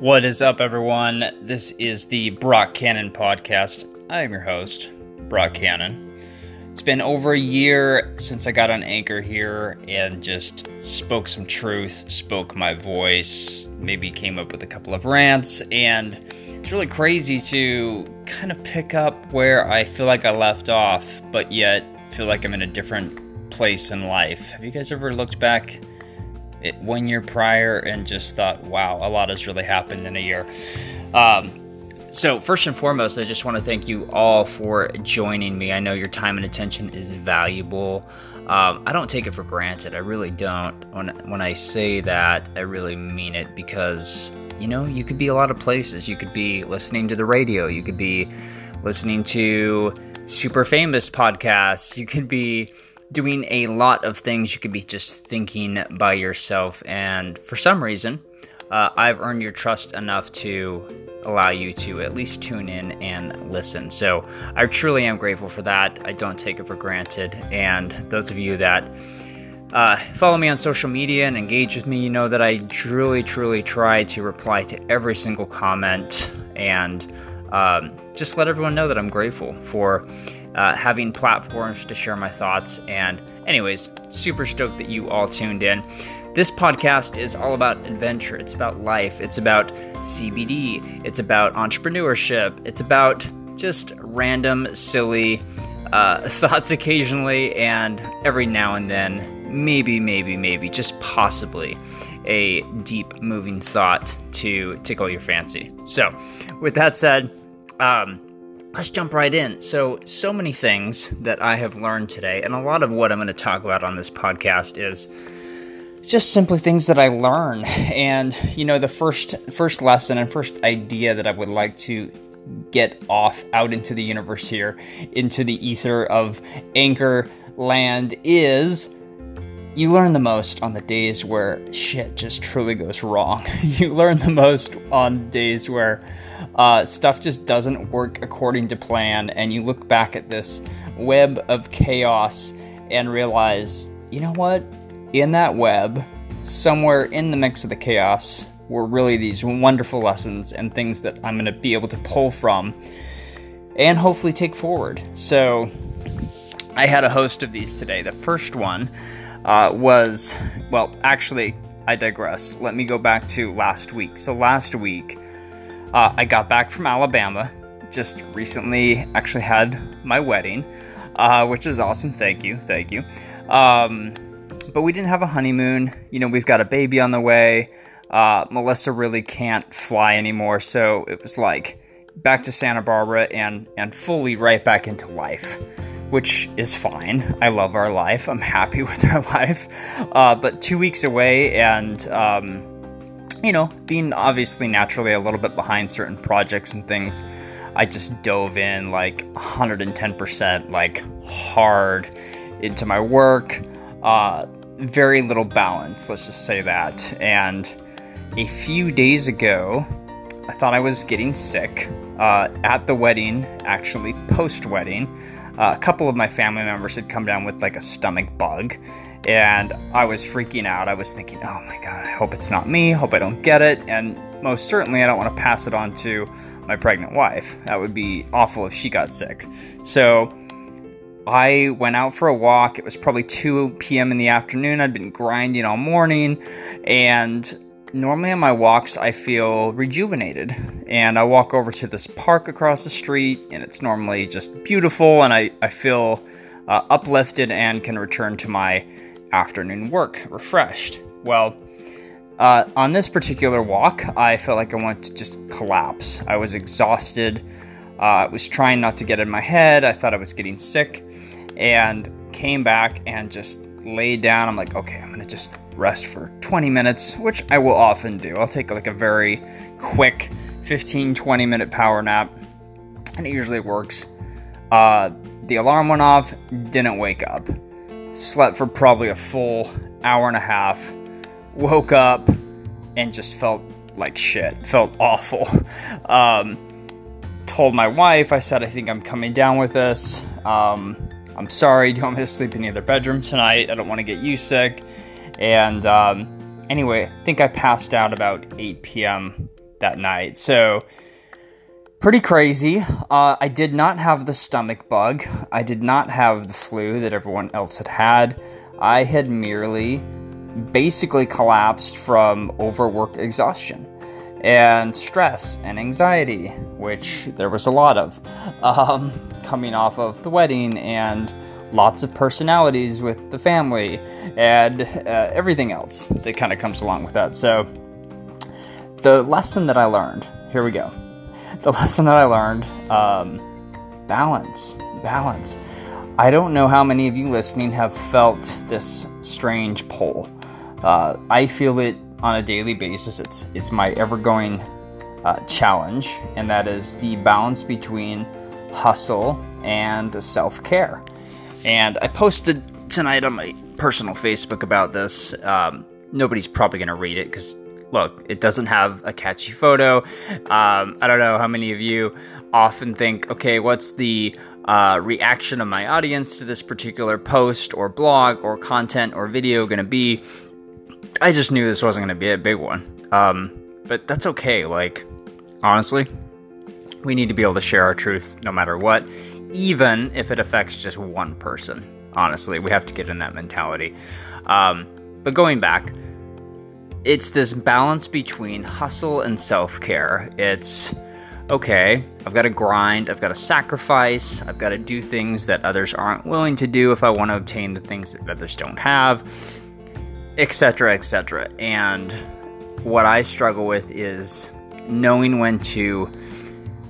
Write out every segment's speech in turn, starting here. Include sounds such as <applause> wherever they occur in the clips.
What is up, everyone? This is the Brock Cannon podcast. I am your host, Brock Cannon. It's been over a year since I got on Anchor here and just spoke some truth, spoke my voice, maybe came up with a couple of rants, and it's really crazy to kind of pick up where I feel like I left off, but yet feel like I'm in a different place in life. Have you guys ever looked back? It, one year prior and just thought, wow, a lot has really happened in a year. Um, so, first and foremost, I just want to thank you all for joining me. I know your time and attention is valuable. Um, I don't take it for granted. I really don't. When, when I say that, I really mean it because, you know, you could be a lot of places. You could be listening to the radio, you could be listening to super famous podcasts, you could be doing a lot of things you could be just thinking by yourself. And for some reason, uh, I've earned your trust enough to allow you to at least tune in and listen. So I truly am grateful for that. I don't take it for granted. And those of you that uh, follow me on social media and engage with me, you know that I truly, truly try to reply to every single comment and um, just let everyone know that I'm grateful for uh, having platforms to share my thoughts. And, anyways, super stoked that you all tuned in. This podcast is all about adventure. It's about life. It's about CBD. It's about entrepreneurship. It's about just random, silly uh, <laughs> thoughts occasionally, and every now and then, maybe, maybe, maybe, just possibly a deep moving thought to tickle your fancy. So, with that said, um, let's jump right in. So, so many things that I have learned today, and a lot of what I'm going to talk about on this podcast is just simply things that I learn. And you know, the first first lesson and first idea that I would like to get off out into the universe here, into the ether of anchor land is you learn the most on the days where shit just truly goes wrong. <laughs> you learn the most on days where uh, stuff just doesn't work according to plan, and you look back at this web of chaos and realize, you know what? In that web, somewhere in the mix of the chaos, were really these wonderful lessons and things that I'm going to be able to pull from and hopefully take forward. So, I had a host of these today. The first one uh, was, well, actually, I digress. Let me go back to last week. So, last week, uh, I got back from Alabama. Just recently, actually had my wedding, uh, which is awesome. Thank you, thank you. Um, but we didn't have a honeymoon. You know, we've got a baby on the way. Uh, Melissa really can't fly anymore, so it was like back to Santa Barbara and and fully right back into life which is fine. I love our life. I'm happy <laughs> with our life. Uh, but two weeks away, and um, you know, being obviously naturally a little bit behind certain projects and things, I just dove in like 110%, like hard into my work. Uh, very little balance, let's just say that. And a few days ago, I thought I was getting sick uh, at the wedding, actually, post wedding. Uh, a couple of my family members had come down with like a stomach bug, and I was freaking out. I was thinking, oh my god, I hope it's not me. Hope I don't get it. And most certainly, I don't want to pass it on to my pregnant wife. That would be awful if she got sick. So I went out for a walk. It was probably 2 p.m. in the afternoon. I'd been grinding all morning, and normally on my walks I feel rejuvenated and I walk over to this park across the street and it's normally just beautiful and I, I feel uh, uplifted and can return to my afternoon work refreshed. Well, uh, on this particular walk, I felt like I wanted to just collapse. I was exhausted. Uh, I was trying not to get in my head. I thought I was getting sick and came back and just laid down. I'm like, okay, I'm going to just rest for 20 minutes, which I will often do. I'll take like a very quick 15 20 minute power nap, and it usually works. Uh, the alarm went off, didn't wake up. Slept for probably a full hour and a half, woke up, and just felt like shit. Felt awful. <laughs> Um, told my wife, I said, I think I'm coming down with this. Um, I'm sorry, do <laughs> you want me to sleep in the other bedroom tonight? I don't want to get you sick. And um, anyway, I think I passed out about 8 p.m. that night. So, pretty crazy. Uh, I did not have the stomach bug. I did not have the flu that everyone else had had. I had merely basically collapsed from overwork exhaustion and stress and anxiety, which there was a lot of <laughs> um, coming off of the wedding and lots of personalities with the family and uh, everything else that kind of comes along with that. So, the lesson that I learned here we go. The <laughs> lesson that I learned um, balance, balance. I don't know how many of you listening have felt this strange pull. Uh, I feel it on a daily basis. It's it's my ever going uh, challenge, and that is the balance between hustle and self care. And I posted tonight on my personal Facebook about this. Um, nobody's probably going to read it because, look, it doesn't have a catchy photo. Um, I don't know how many of you often think, okay, what's the uh, reaction of my audience to this particular post or blog or content or video going to be? I just knew this wasn't going to be a big one. Um, but that's okay. Like, honestly, we need to be able to share our truth no matter what, even if it affects just one person. Honestly, we have to get in that mentality. Um, but going back, it's this balance between hustle and self care. It's okay, I've got to grind, I've got to sacrifice, I've got to do things that others aren't willing to do if I want to obtain the things that others don't have, etc., etc. And what I struggle with is knowing when to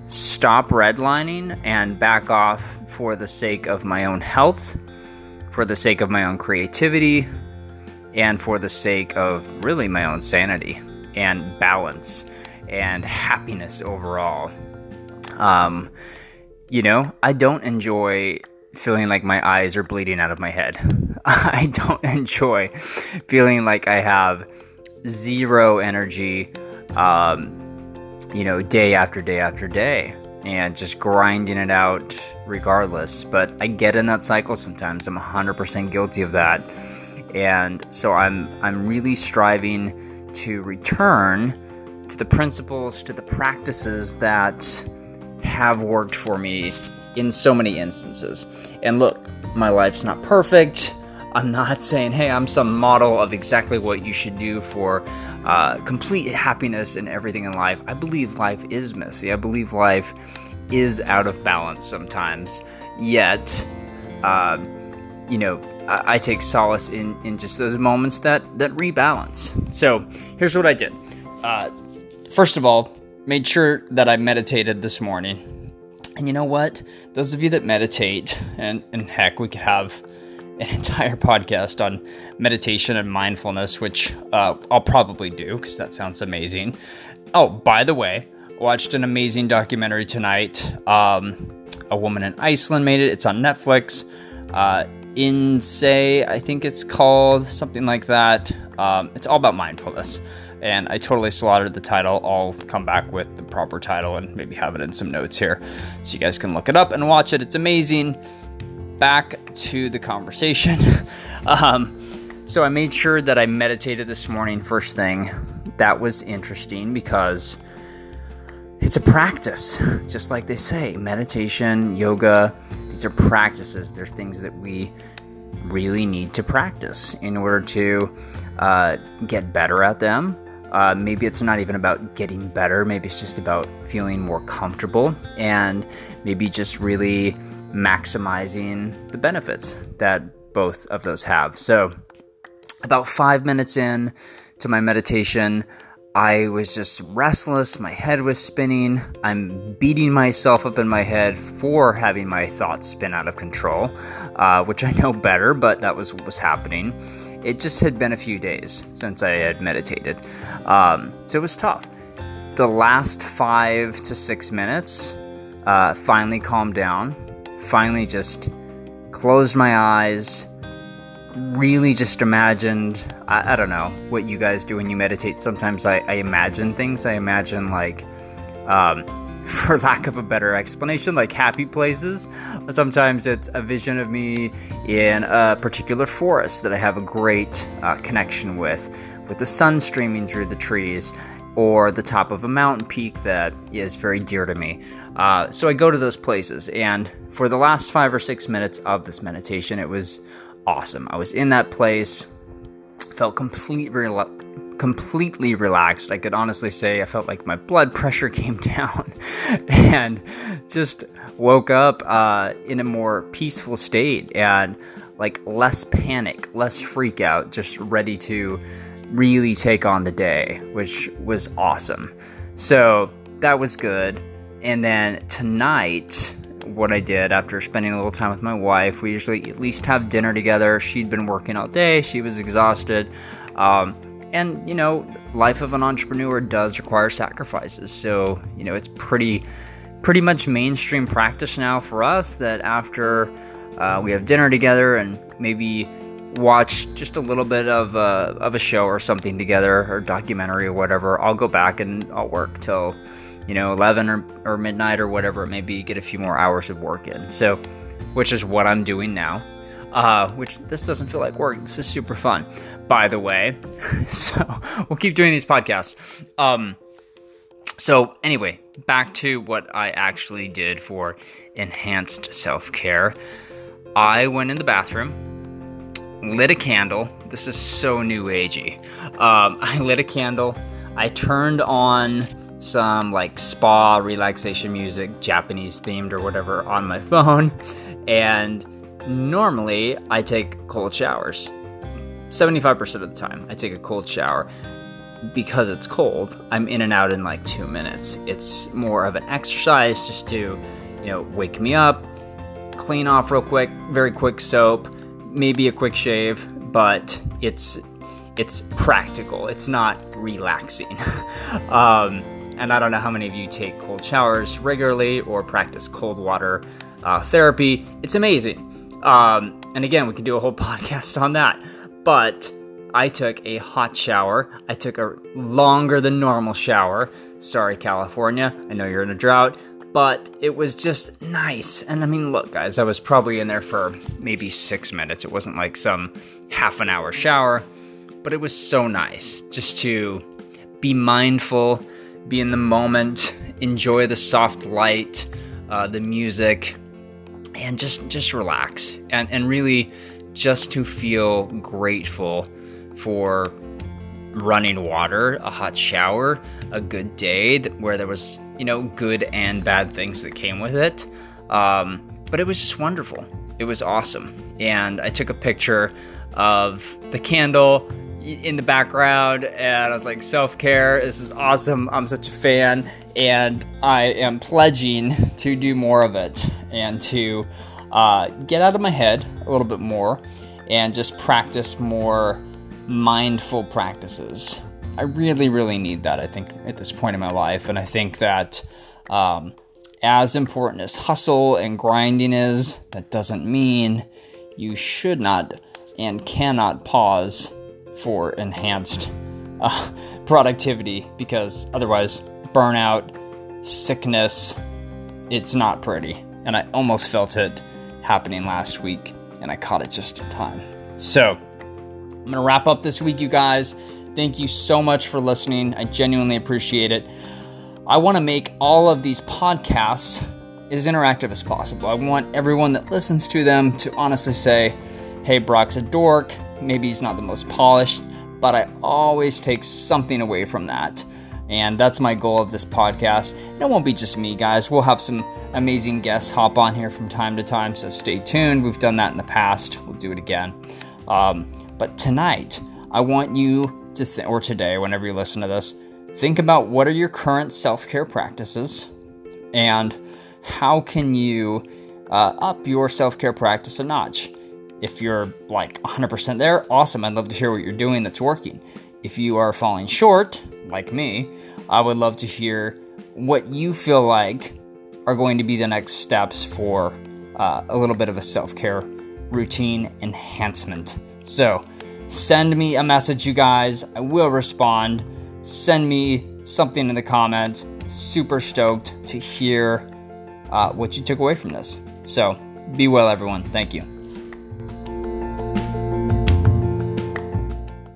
stop redlining and back off for the sake of my own health, for the sake of my own creativity, and for the sake of really my own sanity and balance and happiness overall. Um, you know, I don't enjoy feeling like my eyes are bleeding out of my head. <laughs> I don't <laughs> enjoy feeling like I have zero energy. Um, you know, day after day after day and just grinding it out regardless. But I get in that cycle sometimes. I'm 100% guilty of that. And so I'm I'm really striving to return to the principles, to the practices that have worked for me in so many instances. And look, my life's not perfect. I'm not saying, hey, I'm some model of exactly what you should do for uh, complete happiness in everything in life. I believe life is messy. I believe life is out of balance sometimes. Yet, uh, you know, I, I, take solace in, in just those moments that, that rebalance. So here's what I did. Uh, first of all, made sure that I meditated this morning. And you know what? Those of you that meditate, and, and heck, we could have an <laughs> entire podcast on meditation and mindfulness, which uh, I'll probably do because that sounds amazing. Oh, by the way, watched an amazing documentary tonight. Um, a woman in Iceland made it. It's on Netflix. Uh, Say, I think it's called something like that. Um, it's all about mindfulness. And I totally slaughtered the title. I'll come back with the proper title and maybe have it in some notes here so you guys can look it up and watch it. It's amazing back to the conversation. <laughs> um, so I made sure that I meditated this morning first thing. That was interesting because it's a practice, just like they say meditation, yoga, these are practices. They're things that we really need to practice in order to uh, get better at them. Uh, maybe it's not even about getting better, maybe it's just about feeling more comfortable and maybe just really maximizing the benefits that both of those have. So, about five minutes in to my meditation, I was just restless. My head was spinning. I'm beating myself up in my head for having my thoughts spin out of control, uh, which I know better, but that was what was happening. It just had been a few days since I had meditated, um, so it was tough. The last five to six minutes uh, finally calmed down finally just closed my eyes, really just imagined I, I, don't know what you guys do when you meditate. Sometimes I, I imagine things. I imagine like um, <laughs> for lack of a better explanation, like happy places. Sometimes it's a vision of me in a particular forest that I have a great uh, connection with, with the sun streaming through the trees, or the top of a mountain peak that is very dear to me. Uh, so I go to those places, and for the last five or six minutes of this meditation, it was awesome. I was in that place, felt complete completely relaxed. I could honestly say I felt like my blood pressure <laughs> came down, <laughs> and just woke up uh, in a more peaceful state and like less panic, less freak out, just ready to really take on the day, which was awesome. So that was good. And then tonight, what I did after spending a little time with my wife, we usually at least have dinner together. She'd been working all day, she was exhausted. Um, and, you know, life of an entrepreneur does require sacrifices. So, you know, it's pretty pretty much mainstream practice now for us that after uh, we have dinner together and maybe watch just a little bit of a, uh, of a show or something together or documentary or whatever, I'll go back and I'll work till you know 11 or, or midnight or whatever it may be, get a few more hours of work in. So, which is what I'm doing now. Uh, which this doesn't feel like work. This is super fun, by the way. <laughs> so we'll keep doing these podcasts. Um, so anyway, back to what I actually did for enhanced self care. I went in the bathroom, lit a candle. This is so new agey. Um, <laughs> I lit a candle. I turned on some like spa relaxation music, Japanese themed or whatever, on my <laughs> phone. And normally I take cold showers. 75% of the time, I take a cold shower because it's cold, I'm in and out in like two minutes. It's more of an exercise just to, you know, wake me up, clean off real quick, very quick soap, maybe a quick shave, but it's it's practical. It's not relaxing. <laughs> um, and I don't know how many of you take cold showers regularly or practice cold water uh, therapy. It's amazing. Um, and again, we could do a whole <laughs> podcast on that. But I took a hot shower. I took a longer than normal shower. Sorry, California. I know you're in a drought, but it was just nice. And I mean, look, guys, I was probably in there for maybe six minutes. It wasn't like some half an hour shower, but it was so nice just to be mindful, be in the moment, enjoy the soft light, uh, the music, and just just relax and and really just to feel grateful for running water, a hot shower, a good day where there was, you know, good and bad things that came with it. Um, but it was just wonderful. It was awesome. And I took a picture of the candle in the background and I was like, self care, this is awesome. I'm such a fan. And I am pledging to do more of it and to uh, get out of my head a little bit more and just practice more mindful practices. I really, really need that, I think, at this point in my life. And I think that um, as important as hustle and grinding is, that doesn't mean you should not and cannot pause for enhanced uh, productivity because otherwise, burnout, sickness, it's not pretty. And I almost felt it happening last week, and I caught it just in time. So, I'm going to wrap up this week, you guys. Thank you so much for listening. I genuinely appreciate it. I want to make all of these podcasts as interactive as possible. I want everyone that listens to them to honestly say, hey, Brock's a dork. Maybe he's not the most polished, but I always take something away from that. And that's my goal of this podcast. And it won't be just me, guys. We'll have some amazing guests hop on here from time to time, so stay tuned. We've done that in the past, we'll do it again. Um, but tonight, I want you to, th- or today, whenever you listen to this, think about what are your current self care practices and how can you uh, up your self care practice a notch. If you're like 100% there, awesome. I'd love to hear what you're doing that's working. If you are falling short, like me, I would love to hear what you feel like are going to be the next steps for uh, a little bit of a self care routine enhancement. So, send me a message, you guys. I will respond. Send me something in the comments. Super stoked to hear uh, what you took away from this. So, be well, everyone. Thank you.